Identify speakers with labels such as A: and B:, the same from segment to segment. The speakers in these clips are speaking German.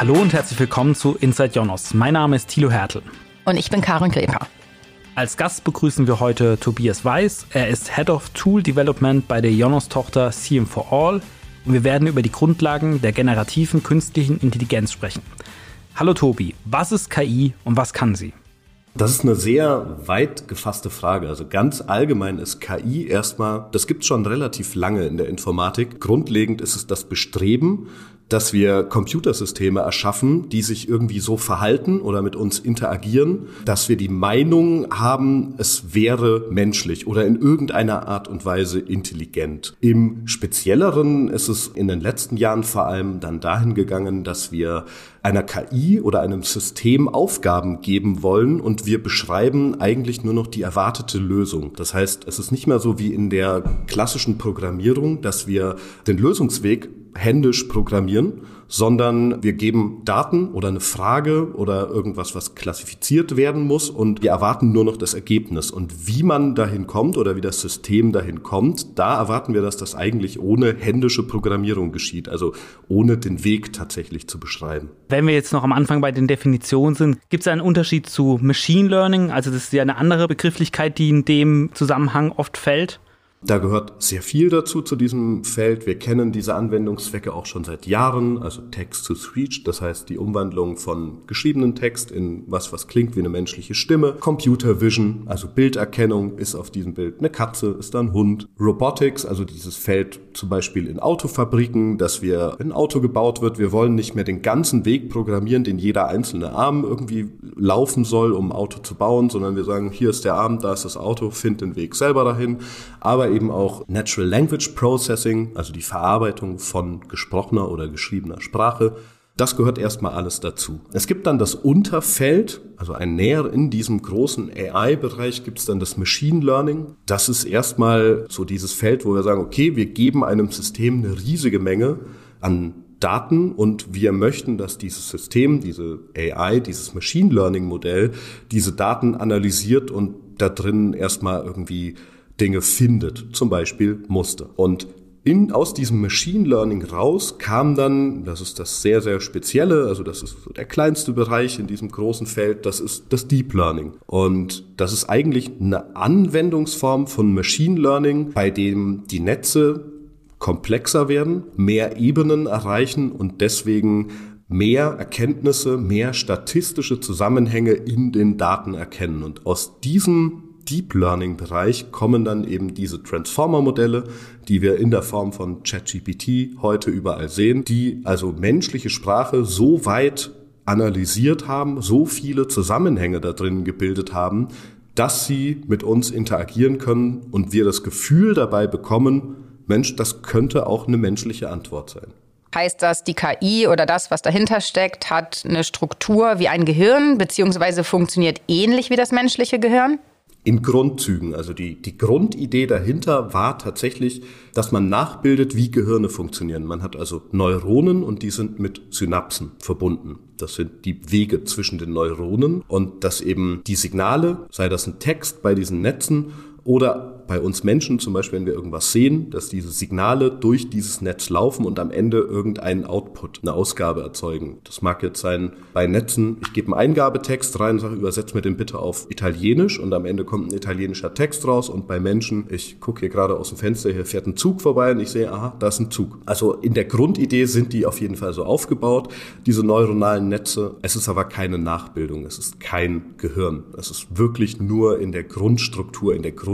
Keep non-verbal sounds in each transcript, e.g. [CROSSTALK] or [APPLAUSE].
A: Hallo und herzlich willkommen zu Inside Jonos. Mein Name ist Thilo Hertel.
B: Und ich bin Karin Kleper.
A: Als Gast begrüßen wir heute Tobias Weiß. Er ist Head of Tool Development bei der Jonos-Tochter CM4All und wir werden über die Grundlagen der generativen künstlichen Intelligenz sprechen. Hallo Tobi, was ist KI und was kann sie?
C: Das ist eine sehr weit gefasste Frage. Also ganz allgemein ist KI erstmal, das gibt es schon relativ lange in der Informatik. Grundlegend ist es das Bestreben, dass wir Computersysteme erschaffen, die sich irgendwie so verhalten oder mit uns interagieren, dass wir die Meinung haben, es wäre menschlich oder in irgendeiner Art und Weise intelligent. Im Spezielleren ist es in den letzten Jahren vor allem dann dahin gegangen, dass wir einer KI oder einem System Aufgaben geben wollen und wir beschreiben eigentlich nur noch die erwartete Lösung. Das heißt, es ist nicht mehr so wie in der klassischen Programmierung, dass wir den Lösungsweg händisch programmieren, sondern wir geben Daten oder eine Frage oder irgendwas, was klassifiziert werden muss und wir erwarten nur noch das Ergebnis. Und wie man dahin kommt oder wie das System dahin kommt, da erwarten wir, dass das eigentlich ohne händische Programmierung geschieht, also ohne den Weg tatsächlich zu beschreiben.
A: Wenn wir jetzt noch am Anfang bei den Definitionen sind, gibt es einen Unterschied zu Machine Learning? Also das ist ja eine andere Begrifflichkeit, die in dem Zusammenhang oft fällt.
C: Da gehört sehr viel dazu zu diesem Feld. Wir kennen diese Anwendungszwecke auch schon seit Jahren, also Text to Speech, das heißt die Umwandlung von geschriebenen Text in was, was klingt wie eine menschliche Stimme. Computer Vision, also Bilderkennung, ist auf diesem Bild eine Katze, ist da ein Hund. Robotics, also dieses Feld zum Beispiel in Autofabriken, dass wir, ein Auto gebaut wird, wir wollen nicht mehr den ganzen Weg programmieren, den jeder einzelne Arm irgendwie laufen soll, um ein Auto zu bauen, sondern wir sagen, hier ist der Arm, da ist das Auto, find den Weg selber dahin. Aber eben auch Natural Language Processing, also die Verarbeitung von gesprochener oder geschriebener Sprache. Das gehört erstmal alles dazu. Es gibt dann das Unterfeld, also ein näher in diesem großen AI-Bereich gibt es dann das Machine Learning. Das ist erstmal so dieses Feld, wo wir sagen, okay, wir geben einem System eine riesige Menge an Daten und wir möchten, dass dieses System, diese AI, dieses Machine Learning Modell, diese Daten analysiert und da drin erstmal irgendwie Dinge findet, zum Beispiel Muster. Und in, aus diesem Machine Learning raus kam dann, das ist das sehr, sehr Spezielle, also das ist so der kleinste Bereich in diesem großen Feld, das ist das Deep Learning. Und das ist eigentlich eine Anwendungsform von Machine Learning, bei dem die Netze komplexer werden, mehr Ebenen erreichen und deswegen mehr Erkenntnisse, mehr statistische Zusammenhänge in den Daten erkennen. Und aus diesem Deep Learning Bereich kommen dann eben diese Transformer Modelle, die wir in der Form von ChatGPT heute überall sehen, die also menschliche Sprache so weit analysiert haben, so viele Zusammenhänge da drin gebildet haben, dass sie mit uns interagieren können und wir das Gefühl dabei bekommen, Mensch, das könnte auch eine menschliche Antwort sein.
B: Heißt das, die KI oder das, was dahinter steckt, hat eine Struktur wie ein Gehirn, beziehungsweise funktioniert ähnlich wie das menschliche Gehirn?
C: In Grundzügen. Also die, die Grundidee dahinter war tatsächlich, dass man nachbildet, wie Gehirne funktionieren. Man hat also Neuronen und die sind mit Synapsen verbunden. Das sind die Wege zwischen den Neuronen und dass eben die Signale, sei das ein Text bei diesen Netzen oder bei uns Menschen zum Beispiel, wenn wir irgendwas sehen, dass diese Signale durch dieses Netz laufen und am Ende irgendeinen Output, eine Ausgabe erzeugen. Das mag jetzt sein bei Netzen, ich gebe einen Eingabetext rein und sage, übersetze mir den bitte auf Italienisch und am Ende kommt ein italienischer Text raus und bei Menschen, ich gucke hier gerade aus dem Fenster, hier fährt ein Zug vorbei und ich sehe, aha, da ist ein Zug. Also in der Grundidee sind die auf jeden Fall so aufgebaut, diese neuronalen Netze. Es ist aber keine Nachbildung, es ist kein Gehirn. Es ist wirklich nur in der Grundstruktur, in der Grundidee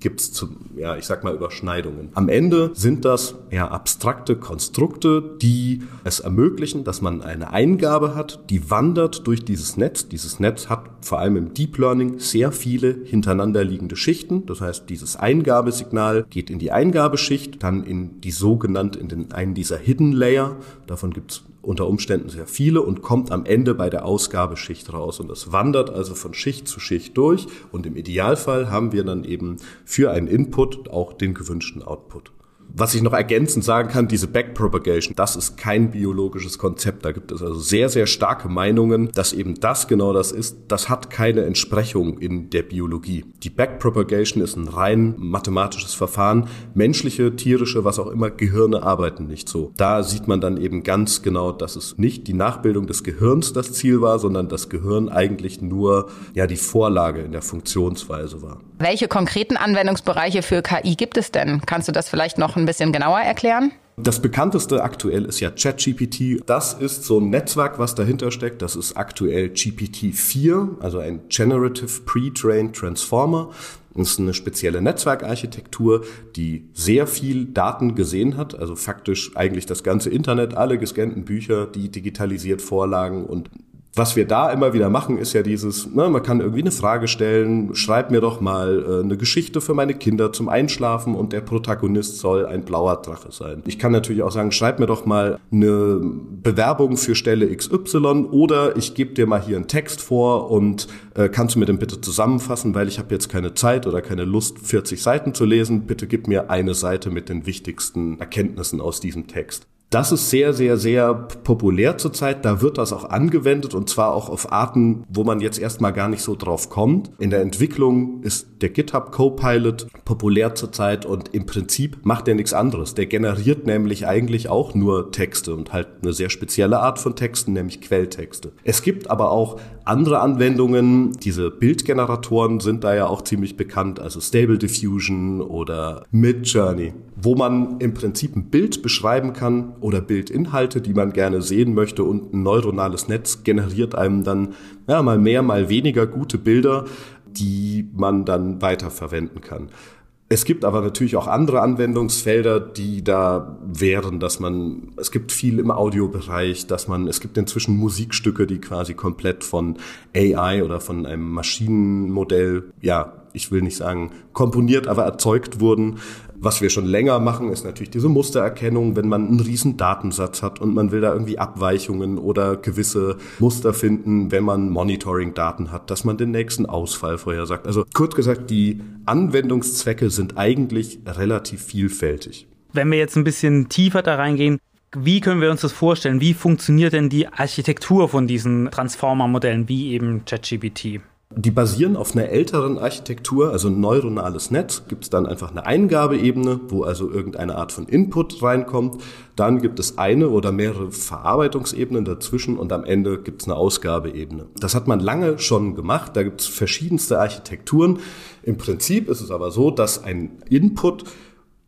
C: gibt es, ja, ich sag mal, Überschneidungen. Am Ende sind das ja abstrakte Konstrukte, die es ermöglichen, dass man eine Eingabe hat, die wandert durch dieses Netz. Dieses Netz hat vor allem im Deep Learning sehr viele hintereinander liegende Schichten. Das heißt, dieses Eingabesignal geht in die Eingabeschicht, dann in die sogenannte, in den einen dieser Hidden Layer. Davon gibt es unter Umständen sehr viele und kommt am Ende bei der Ausgabeschicht raus. Und das wandert also von Schicht zu Schicht durch. Und im Idealfall haben wir dann eben für einen Input auch den gewünschten Output. Was ich noch ergänzend sagen kann, diese Backpropagation, das ist kein biologisches Konzept. Da gibt es also sehr, sehr starke Meinungen, dass eben das genau das ist. Das hat keine Entsprechung in der Biologie. Die Backpropagation ist ein rein mathematisches Verfahren. Menschliche, tierische, was auch immer, Gehirne arbeiten nicht so. Da sieht man dann eben ganz genau, dass es nicht die Nachbildung des Gehirns das Ziel war, sondern das Gehirn eigentlich nur ja die Vorlage in der Funktionsweise war.
B: Welche konkreten Anwendungsbereiche für KI gibt es denn? Kannst du das vielleicht noch ein bisschen genauer erklären?
C: Das bekannteste aktuell ist ja ChatGPT. Das ist so ein Netzwerk, was dahinter steckt. Das ist aktuell GPT-4, also ein Generative Pre-Trained Transformer. Das ist eine spezielle Netzwerkarchitektur, die sehr viel Daten gesehen hat, also faktisch eigentlich das ganze Internet, alle gescannten Bücher, die digitalisiert vorlagen und was wir da immer wieder machen, ist ja dieses, ne, man kann irgendwie eine Frage stellen, schreib mir doch mal äh, eine Geschichte für meine Kinder zum Einschlafen und der Protagonist soll ein blauer Drache sein. Ich kann natürlich auch sagen, schreib mir doch mal eine Bewerbung für Stelle XY oder ich gebe dir mal hier einen Text vor und äh, kannst du mir den bitte zusammenfassen, weil ich habe jetzt keine Zeit oder keine Lust, 40 Seiten zu lesen. Bitte gib mir eine Seite mit den wichtigsten Erkenntnissen aus diesem Text. Das ist sehr, sehr, sehr populär zurzeit. Da wird das auch angewendet und zwar auch auf Arten, wo man jetzt erstmal gar nicht so drauf kommt. In der Entwicklung ist der GitHub Copilot populär zurzeit und im Prinzip macht er nichts anderes. Der generiert nämlich eigentlich auch nur Texte und halt eine sehr spezielle Art von Texten, nämlich Quelltexte. Es gibt aber auch andere Anwendungen. Diese Bildgeneratoren sind da ja auch ziemlich bekannt, also Stable Diffusion oder Midjourney, wo man im Prinzip ein Bild beschreiben kann oder Bildinhalte, die man gerne sehen möchte und ein neuronales Netz generiert einem dann ja, mal mehr, mal weniger gute Bilder, die man dann weiterverwenden kann. Es gibt aber natürlich auch andere Anwendungsfelder, die da wären, dass man, es gibt viel im Audiobereich, dass man, es gibt inzwischen Musikstücke, die quasi komplett von AI oder von einem Maschinenmodell, ja, ich will nicht sagen komponiert, aber erzeugt wurden. Was wir schon länger machen, ist natürlich diese Mustererkennung, wenn man einen riesen Datensatz hat und man will da irgendwie Abweichungen oder gewisse Muster finden, wenn man Monitoring-Daten hat, dass man den nächsten Ausfall vorhersagt. Also kurz gesagt, die Anwendungszwecke sind eigentlich relativ vielfältig.
A: Wenn wir jetzt ein bisschen tiefer da reingehen, wie können wir uns das vorstellen? Wie funktioniert denn die Architektur von diesen Transformer-Modellen wie eben ChatGPT?
C: Die basieren auf einer älteren Architektur, also ein neuronales Netz. Gibt es dann einfach eine Eingabeebene, wo also irgendeine Art von Input reinkommt. Dann gibt es eine oder mehrere Verarbeitungsebenen dazwischen und am Ende gibt es eine Ausgabeebene. Das hat man lange schon gemacht. Da gibt es verschiedenste Architekturen. Im Prinzip ist es aber so, dass ein Input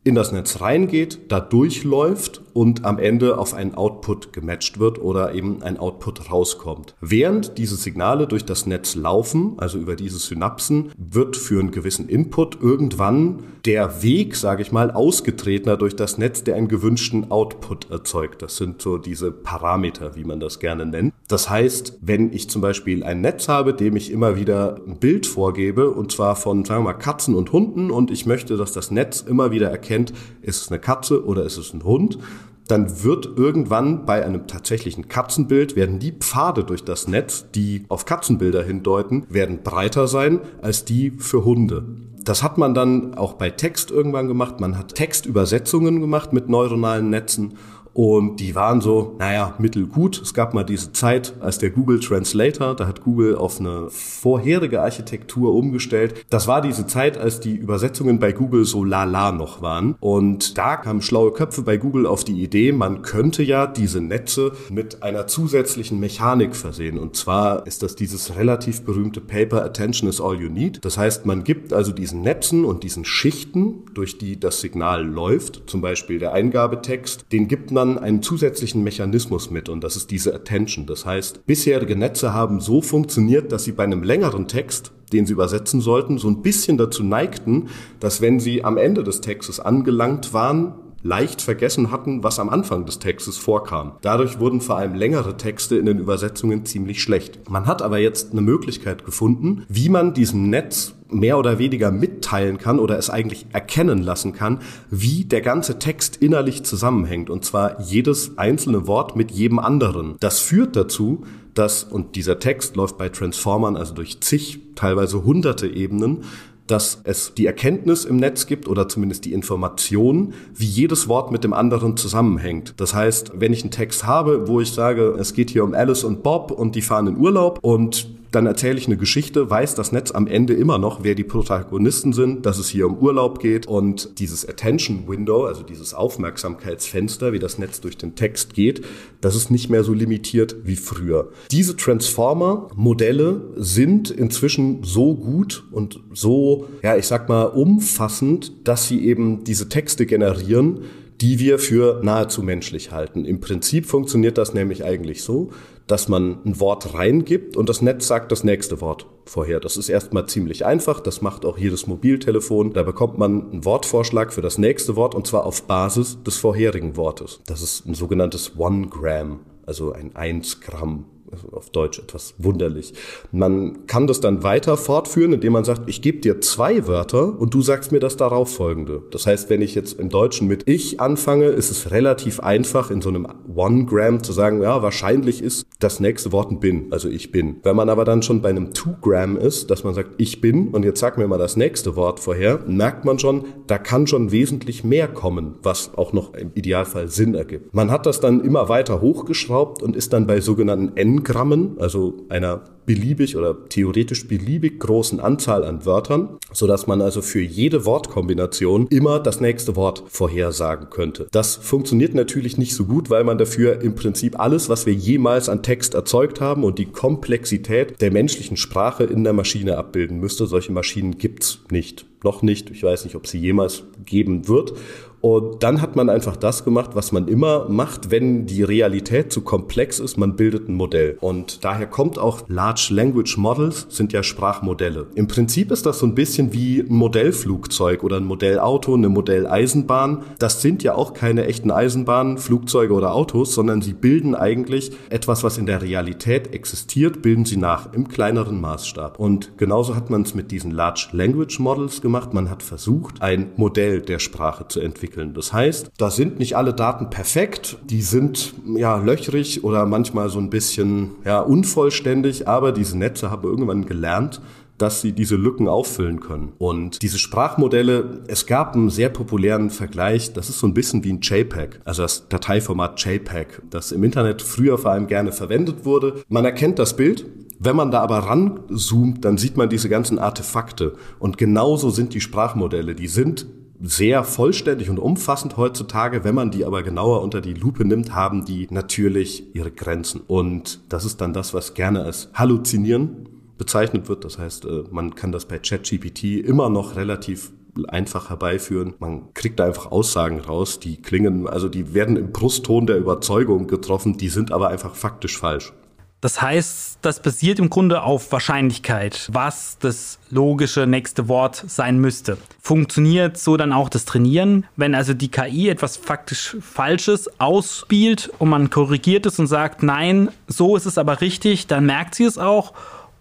C: in das Netz reingeht, da durchläuft und am Ende auf einen Output gematcht wird oder eben ein Output rauskommt. Während diese Signale durch das Netz laufen, also über diese Synapsen, wird für einen gewissen Input irgendwann der Weg, sage ich mal, ausgetretener durch das Netz, der einen gewünschten Output erzeugt. Das sind so diese Parameter, wie man das gerne nennt. Das heißt, wenn ich zum Beispiel ein Netz habe, dem ich immer wieder ein Bild vorgebe, und zwar von, sagen wir mal, Katzen und Hunden, und ich möchte, dass das Netz immer wieder erkennt, erkennt, ist es eine Katze oder ist es ein Hund, dann wird irgendwann bei einem tatsächlichen Katzenbild werden die Pfade durch das Netz, die auf Katzenbilder hindeuten, werden breiter sein als die für Hunde. Das hat man dann auch bei Text irgendwann gemacht. Man hat Textübersetzungen gemacht mit neuronalen Netzen und die waren so, naja, mittelgut. Es gab mal diese Zeit, als der Google Translator, da hat Google auf eine vorherige Architektur umgestellt. Das war diese Zeit, als die Übersetzungen bei Google so lala noch waren. Und da kamen schlaue Köpfe bei Google auf die Idee, man könnte ja diese Netze mit einer zusätzlichen Mechanik versehen. Und zwar ist das dieses relativ berühmte Paper Attention is all you need. Das heißt, man gibt also diesen Netzen und diesen Schichten, durch die das Signal läuft, zum Beispiel der Eingabetext, den gibt man man einen zusätzlichen Mechanismus mit und das ist diese Attention. Das heißt, bisherige Netze haben so funktioniert, dass sie bei einem längeren Text den sie übersetzen sollten, so ein bisschen dazu neigten, dass wenn sie am Ende des Textes angelangt waren, leicht vergessen hatten, was am Anfang des Textes vorkam. Dadurch wurden vor allem längere Texte in den Übersetzungen ziemlich schlecht. Man hat aber jetzt eine Möglichkeit gefunden, wie man diesem Netz mehr oder weniger mitteilen kann oder es eigentlich erkennen lassen kann, wie der ganze Text innerlich zusammenhängt. Und zwar jedes einzelne Wort mit jedem anderen. Das führt dazu, dass, und dieser Text läuft bei Transformern also durch zig, teilweise hunderte Ebenen, dass es die Erkenntnis im Netz gibt oder zumindest die Information, wie jedes Wort mit dem anderen zusammenhängt. Das heißt, wenn ich einen Text habe, wo ich sage, es geht hier um Alice und Bob und die fahren in Urlaub und dann erzähle ich eine Geschichte, weiß das Netz am Ende immer noch, wer die Protagonisten sind, dass es hier um Urlaub geht und dieses Attention Window, also dieses Aufmerksamkeitsfenster, wie das Netz durch den Text geht, das ist nicht mehr so limitiert wie früher. Diese Transformer-Modelle sind inzwischen so gut und so, ja, ich sag mal, umfassend, dass sie eben diese Texte generieren, die wir für nahezu menschlich halten. Im Prinzip funktioniert das nämlich eigentlich so, dass man ein Wort reingibt und das Netz sagt das nächste Wort vorher. Das ist erstmal ziemlich einfach. Das macht auch jedes Mobiltelefon. Da bekommt man einen Wortvorschlag für das nächste Wort und zwar auf Basis des vorherigen Wortes. Das ist ein sogenanntes One Gram, also ein 1 Gramm auf Deutsch etwas wunderlich. Man kann das dann weiter fortführen, indem man sagt, ich gebe dir zwei Wörter und du sagst mir das darauf folgende. Das heißt, wenn ich jetzt im Deutschen mit ich anfange, ist es relativ einfach in so einem One-Gram zu sagen, ja, wahrscheinlich ist das nächste Wort ein bin, also ich bin. Wenn man aber dann schon bei einem Two-Gram ist, dass man sagt, ich bin und jetzt sag mir mal das nächste Wort vorher, merkt man schon, da kann schon wesentlich mehr kommen, was auch noch im Idealfall Sinn ergibt. Man hat das dann immer weiter hochgeschraubt und ist dann bei sogenannten N Grammen, also einer beliebig oder theoretisch beliebig großen Anzahl an Wörtern, so dass man also für jede Wortkombination immer das nächste Wort vorhersagen könnte. Das funktioniert natürlich nicht so gut, weil man dafür im Prinzip alles, was wir jemals an Text erzeugt haben und die Komplexität der menschlichen Sprache in der Maschine abbilden müsste. Solche Maschinen gibt's nicht. Noch nicht. Ich weiß nicht, ob sie jemals geben wird. Und dann hat man einfach das gemacht, was man immer macht, wenn die Realität zu komplex ist. Man bildet ein Modell. Und daher kommt auch Large Language Models sind ja Sprachmodelle. Im Prinzip ist das so ein bisschen wie ein Modellflugzeug oder ein Modellauto, eine Modelleisenbahn. Das sind ja auch keine echten Eisenbahnen, Flugzeuge oder Autos, sondern sie bilden eigentlich etwas, was in der Realität existiert, bilden sie nach im kleineren Maßstab. Und genauso hat man es mit diesen Large Language Models gemacht. Man hat versucht, ein Modell der Sprache zu entwickeln entwickeln. Das heißt, da sind nicht alle Daten perfekt, die sind ja löchrig oder manchmal so ein bisschen ja unvollständig, aber diese Netze haben irgendwann gelernt, dass sie diese Lücken auffüllen können. Und diese Sprachmodelle, es gab einen sehr populären Vergleich, das ist so ein bisschen wie ein JPEG, also das Dateiformat JPEG, das im Internet früher vor allem gerne verwendet wurde. Man erkennt das Bild, wenn man da aber ranzoomt, dann sieht man diese ganzen Artefakte. Und genauso sind die Sprachmodelle. Die sind sehr vollständig und umfassend heutzutage. Wenn man die aber genauer unter die Lupe nimmt, haben die natürlich ihre Grenzen. Und das ist dann das, was gerne als Halluzinieren bezeichnet wird. Das heißt, äh, man kann das bei ChatGPT immer noch relativ einfach herbeiführen. Man kriegt da einfach Aussagen raus, die klingen, also die werden im Brustton der Überzeugung getroffen, die sind aber einfach faktisch falsch.
A: Das heißt, das basiert im Grunde auf Wahrscheinlichkeit, was das logische nächste Wort sein müsste. Funktioniert so dann auch das Trainieren, wenn also die KI etwas faktisch Falsches ausspielt und man korrigiert es und sagt, nein, so ist es aber richtig, dann merkt sie es auch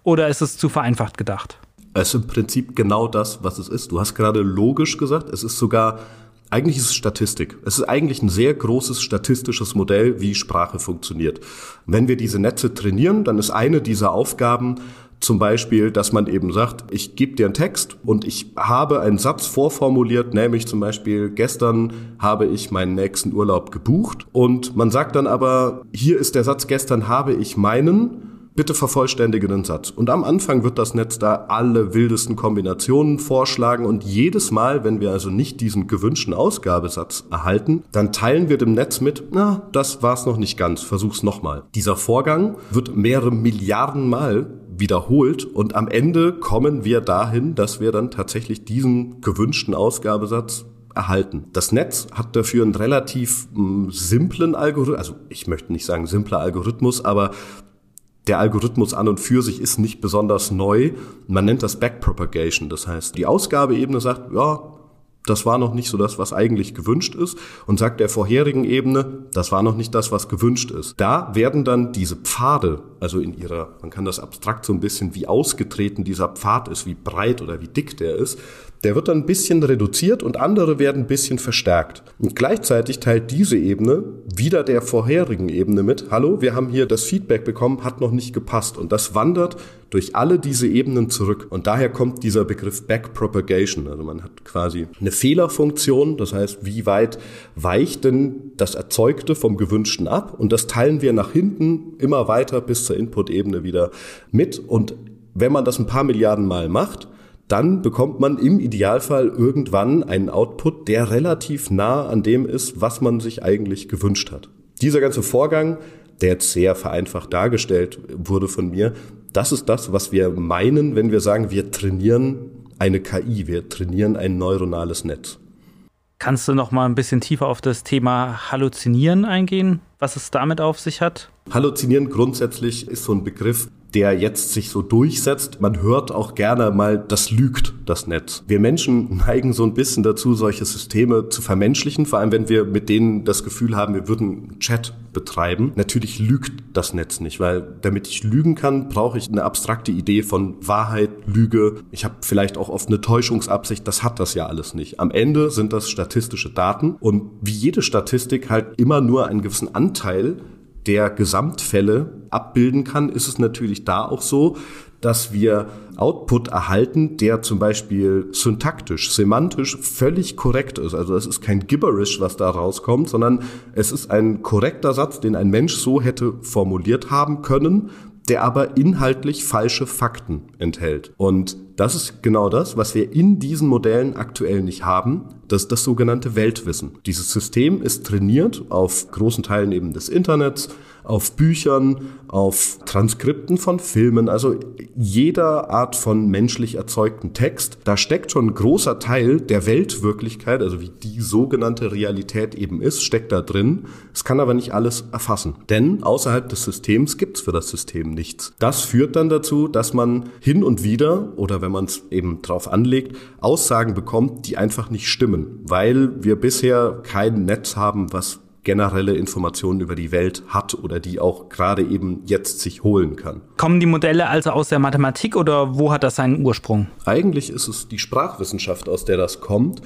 A: oder ist es zu vereinfacht gedacht?
C: Es ist im Prinzip genau das, was es ist. Du hast gerade logisch gesagt, es ist sogar eigentlich ist es Statistik. Es ist eigentlich ein sehr großes statistisches Modell, wie Sprache funktioniert. Wenn wir diese Netze trainieren, dann ist eine dieser Aufgaben zum Beispiel, dass man eben sagt, ich gebe dir einen Text und ich habe einen Satz vorformuliert, nämlich zum Beispiel, gestern habe ich meinen nächsten Urlaub gebucht und man sagt dann aber, hier ist der Satz, gestern habe ich meinen bitte vervollständige den Satz. Und am Anfang wird das Netz da alle wildesten Kombinationen vorschlagen und jedes Mal, wenn wir also nicht diesen gewünschten Ausgabesatz erhalten, dann teilen wir dem Netz mit, na, das war's noch nicht ganz, versuch's nochmal. Dieser Vorgang wird mehrere Milliarden Mal wiederholt und am Ende kommen wir dahin, dass wir dann tatsächlich diesen gewünschten Ausgabesatz erhalten. Das Netz hat dafür einen relativ m, simplen Algorithmus, also ich möchte nicht sagen simpler Algorithmus, aber der Algorithmus an und für sich ist nicht besonders neu. Man nennt das Backpropagation. Das heißt, die Ausgabeebene sagt, ja, das war noch nicht so das, was eigentlich gewünscht ist und sagt der vorherigen Ebene, das war noch nicht das, was gewünscht ist. Da werden dann diese Pfade, also in ihrer, man kann das abstrakt so ein bisschen wie ausgetreten dieser Pfad ist, wie breit oder wie dick der ist, der wird dann ein bisschen reduziert und andere werden ein bisschen verstärkt. Und gleichzeitig teilt diese Ebene wieder der vorherigen Ebene mit, hallo, wir haben hier das Feedback bekommen, hat noch nicht gepasst und das wandert durch alle diese Ebenen zurück. Und daher kommt dieser Begriff Backpropagation. Also man hat quasi eine Fehlerfunktion, das heißt, wie weit weicht denn das Erzeugte vom Gewünschten ab? Und das teilen wir nach hinten immer weiter bis zur Input-Ebene wieder mit. Und wenn man das ein paar Milliarden Mal macht, dann bekommt man im Idealfall irgendwann einen Output, der relativ nah an dem ist, was man sich eigentlich gewünscht hat. Dieser ganze Vorgang, der jetzt sehr vereinfacht dargestellt wurde von mir, das ist das, was wir meinen, wenn wir sagen, wir trainieren eine KI, wir trainieren ein neuronales Netz.
A: Kannst du noch mal ein bisschen tiefer auf das Thema Halluzinieren eingehen, was es damit auf sich hat?
C: Halluzinieren grundsätzlich ist so ein Begriff, der jetzt sich so durchsetzt. Man hört auch gerne mal, das lügt, das Netz. Wir Menschen neigen so ein bisschen dazu, solche Systeme zu vermenschlichen, vor allem wenn wir mit denen das Gefühl haben, wir würden Chat betreiben. Natürlich lügt das Netz nicht, weil damit ich lügen kann, brauche ich eine abstrakte Idee von Wahrheit, Lüge. Ich habe vielleicht auch oft eine Täuschungsabsicht, das hat das ja alles nicht. Am Ende sind das statistische Daten und wie jede Statistik halt immer nur einen gewissen Anteil der Gesamtfälle abbilden kann, ist es natürlich da auch so, dass wir Output erhalten, der zum Beispiel syntaktisch, semantisch völlig korrekt ist. Also es ist kein Gibberish, was da rauskommt, sondern es ist ein korrekter Satz, den ein Mensch so hätte formuliert haben können, der aber inhaltlich falsche Fakten enthält. Und das ist genau das, was wir in diesen Modellen aktuell nicht haben. Das ist das sogenannte Weltwissen. Dieses System ist trainiert auf großen Teilen eben des Internets, auf Büchern, auf Transkripten von Filmen, also jeder Art von menschlich erzeugten Text. Da steckt schon ein großer Teil der Weltwirklichkeit, also wie die sogenannte Realität eben ist, steckt da drin. Es kann aber nicht alles erfassen, denn außerhalb des Systems gibt's für das System nichts. Das führt dann dazu, dass man hin und wieder oder wenn man es eben drauf anlegt, Aussagen bekommt, die einfach nicht stimmen, weil wir bisher kein Netz haben, was generelle Informationen über die Welt hat oder die auch gerade eben jetzt sich holen kann.
A: Kommen die Modelle also aus der Mathematik oder wo hat das seinen Ursprung?
C: Eigentlich ist es die Sprachwissenschaft, aus der das kommt.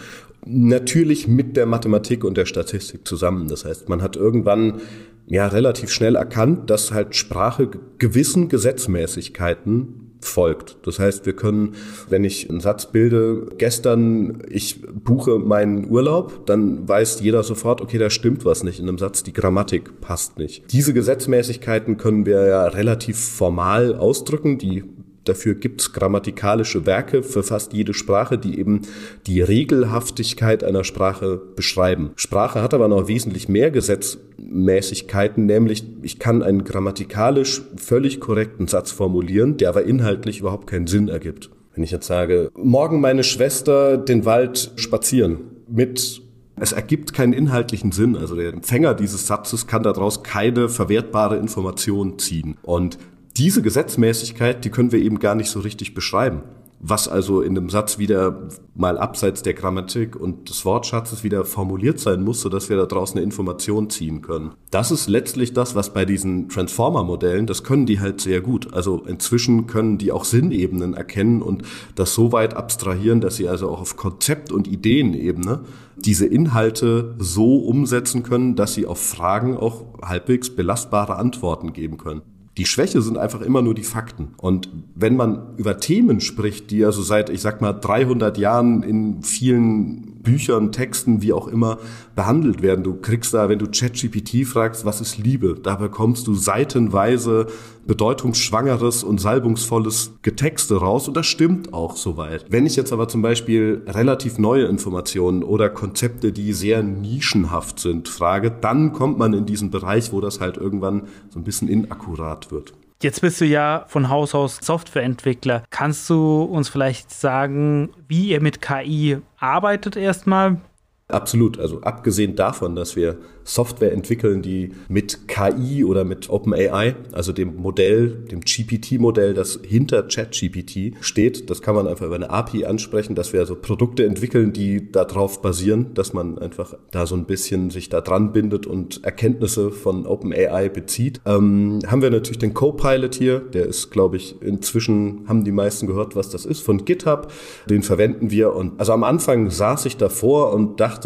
C: Natürlich mit der Mathematik und der Statistik zusammen. Das heißt, man hat irgendwann ja relativ schnell erkannt, dass halt Sprache gewissen Gesetzmäßigkeiten folgt. Das heißt, wir können, wenn ich einen Satz bilde, gestern ich buche meinen Urlaub, dann weiß jeder sofort, okay, da stimmt was nicht in einem Satz, die Grammatik passt nicht. Diese Gesetzmäßigkeiten können wir ja relativ formal ausdrücken, die Dafür gibt's grammatikalische Werke für fast jede Sprache, die eben die Regelhaftigkeit einer Sprache beschreiben. Sprache hat aber noch wesentlich mehr Gesetzmäßigkeiten, nämlich ich kann einen grammatikalisch völlig korrekten Satz formulieren, der aber inhaltlich überhaupt keinen Sinn ergibt. Wenn ich jetzt sage, morgen meine Schwester den Wald spazieren mit es ergibt keinen inhaltlichen Sinn. Also der Empfänger dieses Satzes kann daraus keine verwertbare Information ziehen. Und diese Gesetzmäßigkeit, die können wir eben gar nicht so richtig beschreiben. Was also in einem Satz wieder mal abseits der Grammatik und des Wortschatzes wieder formuliert sein muss, sodass wir da draußen eine Information ziehen können. Das ist letztlich das, was bei diesen Transformer-Modellen, das können die halt sehr gut. Also inzwischen können die auch Sinnebenen erkennen und das so weit abstrahieren, dass sie also auch auf Konzept- und Ideenebene diese Inhalte so umsetzen können, dass sie auf Fragen auch halbwegs belastbare Antworten geben können. Die Schwäche sind einfach immer nur die Fakten. Und wenn man über Themen spricht, die also seit, ich sag mal, 300 Jahren in vielen Büchern, Texten, wie auch immer, behandelt werden. Du kriegst da, wenn du ChatGPT fragst, was ist Liebe, da bekommst du seitenweise bedeutungsschwangeres und salbungsvolles Getexte raus und das stimmt auch soweit. Wenn ich jetzt aber zum Beispiel relativ neue Informationen oder Konzepte, die sehr nischenhaft sind, frage, dann kommt man in diesen Bereich, wo das halt irgendwann so ein bisschen inakkurat wird.
A: Jetzt bist du ja von Haus aus Softwareentwickler. Kannst du uns vielleicht sagen, wie ihr mit KI arbeitet erstmal?
C: Absolut. Also abgesehen davon, dass wir Software entwickeln, die mit KI oder mit OpenAI, also dem Modell, dem GPT-Modell, das hinter ChatGPT steht, das kann man einfach über eine API ansprechen, dass wir also Produkte entwickeln, die darauf basieren, dass man einfach da so ein bisschen sich da dran bindet und Erkenntnisse von OpenAI bezieht. Ähm, haben wir natürlich den Copilot hier, der ist, glaube ich, inzwischen haben die meisten gehört, was das ist, von GitHub. Den verwenden wir und also am Anfang saß ich davor und dachte,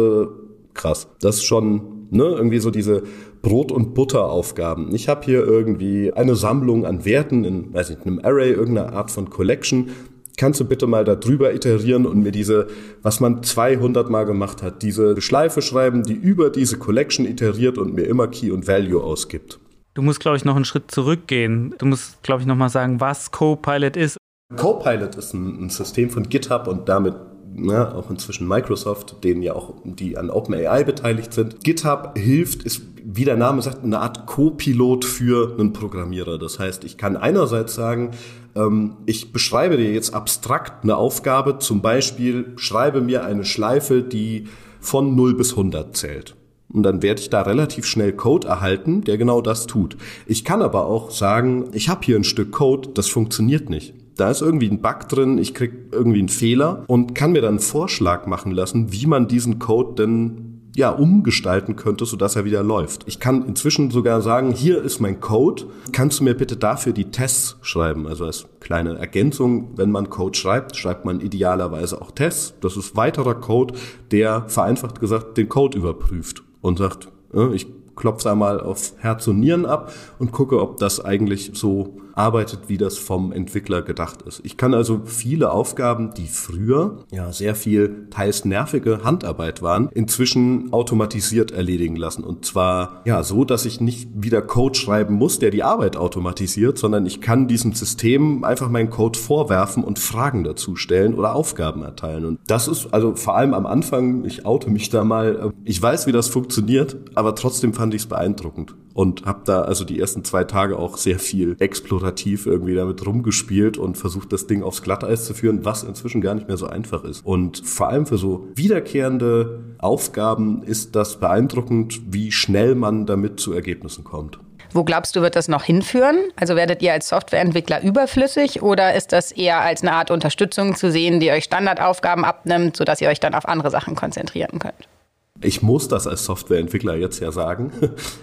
C: krass, das ist schon Ne? Irgendwie so diese Brot- und Butteraufgaben. Ich habe hier irgendwie eine Sammlung an Werten in, weiß nicht, einem Array, irgendeiner Art von Collection. Kannst du bitte mal da drüber iterieren und mir diese, was man 200 Mal gemacht hat, diese Schleife schreiben, die über diese Collection iteriert und mir immer Key und Value ausgibt.
A: Du musst, glaube ich, noch einen Schritt zurückgehen. Du musst, glaube ich, noch mal sagen, was Copilot ist.
C: Copilot ist ein, ein System von GitHub und damit ne, auch inzwischen Microsoft, denen ja auch die an OpenAI beteiligt sind. GitHub hilft, ist wie der Name sagt, eine Art Co-Pilot für einen Programmierer. Das heißt, ich kann einerseits sagen, ähm, ich beschreibe dir jetzt abstrakt eine Aufgabe, zum Beispiel schreibe mir eine Schleife, die von 0 bis 100 zählt. Und dann werde ich da relativ schnell Code erhalten, der genau das tut. Ich kann aber auch sagen, ich habe hier ein Stück Code, das funktioniert nicht. Da ist irgendwie ein Bug drin, ich krieg irgendwie einen Fehler und kann mir dann einen Vorschlag machen lassen, wie man diesen Code denn ja, umgestalten könnte, sodass er wieder läuft. Ich kann inzwischen sogar sagen, hier ist mein Code, kannst du mir bitte dafür die Tests schreiben? Also als kleine Ergänzung, wenn man Code schreibt, schreibt man idealerweise auch Tests. Das ist weiterer Code, der vereinfacht gesagt den Code überprüft und sagt, äh, ich klopfe einmal auf Herz und Nieren ab und gucke, ob das eigentlich so arbeitet, wie das vom Entwickler gedacht ist. Ich kann also viele Aufgaben, die früher ja sehr viel teils nervige Handarbeit waren, inzwischen automatisiert erledigen lassen. Und zwar ja so, dass ich nicht wieder Code schreiben muss, der die Arbeit automatisiert, sondern ich kann diesem System einfach meinen Code vorwerfen und Fragen dazu stellen oder Aufgaben erteilen. Und das ist also vor allem am Anfang, ich oute mich da mal, ich weiß, wie das funktioniert, aber trotzdem fand ich es beeindruckend und habe da also die ersten zwei Tage auch sehr viel explorativ irgendwie damit rumgespielt und versucht, das Ding aufs Glatteis zu führen, was inzwischen gar nicht mehr so einfach ist. Und vor allem für so wiederkehrende Aufgaben ist das beeindruckend, wie schnell man damit zu Ergebnissen kommt.
B: Wo glaubst du, wird das noch hinführen? Also werdet ihr als Softwareentwickler überflüssig oder ist das eher als eine Art Unterstützung zu sehen, die euch Standardaufgaben abnimmt, sodass ihr euch dann auf andere Sachen konzentrieren könnt?
C: Ich muss das als Softwareentwickler jetzt ja sagen. [LAUGHS]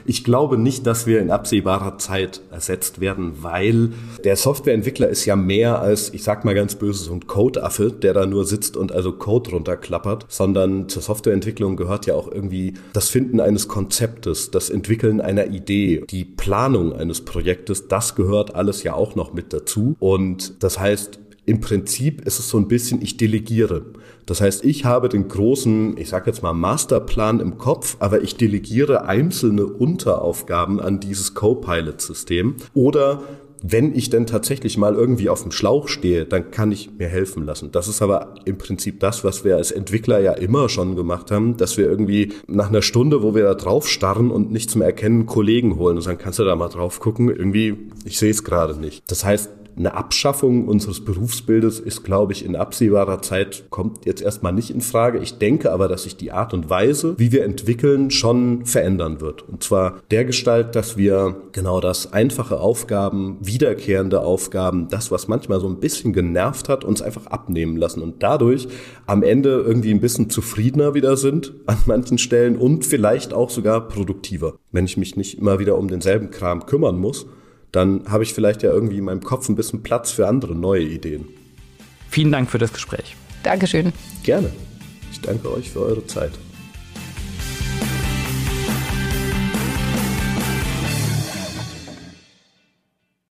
C: Ich glaube nicht, dass wir in absehbarer Zeit ersetzt werden, weil der Softwareentwickler ist ja mehr als, ich sag mal ganz böse, so ein Codeaffe, der da nur sitzt und also Code runterklappert, sondern zur Softwareentwicklung gehört ja auch irgendwie das Finden eines Konzeptes, das Entwickeln einer Idee, die Planung eines Projektes, das gehört alles ja auch noch mit dazu. Und das heißt, im Prinzip ist es so ein bisschen, ich delegiere. Das heißt, ich habe den großen, ich sage jetzt mal Masterplan im Kopf, aber ich delegiere einzelne Unteraufgaben an dieses Copilot-System. Oder wenn ich denn tatsächlich mal irgendwie auf dem Schlauch stehe, dann kann ich mir helfen lassen. Das ist aber im Prinzip das, was wir als Entwickler ja immer schon gemacht haben, dass wir irgendwie nach einer Stunde, wo wir da drauf starren und nichts mehr erkennen, Kollegen holen und sagen, kannst du da mal drauf gucken? Irgendwie, ich sehe es gerade nicht. Das heißt, eine Abschaffung unseres Berufsbildes ist, glaube ich, in absehbarer Zeit kommt jetzt erstmal nicht in Frage. Ich denke aber, dass sich die Art und Weise, wie wir entwickeln, schon verändern wird. Und zwar der Gestalt, dass wir genau das einfache Aufgaben, wiederkehrende Aufgaben, das, was manchmal so ein bisschen genervt hat, uns einfach abnehmen lassen und dadurch am Ende irgendwie ein bisschen zufriedener wieder sind an manchen Stellen und vielleicht auch sogar produktiver, wenn ich mich nicht immer wieder um denselben Kram kümmern muss dann habe ich vielleicht ja irgendwie in meinem Kopf ein bisschen Platz für andere neue Ideen.
A: Vielen Dank für das Gespräch.
B: Dankeschön.
C: Gerne. Ich danke euch für eure Zeit.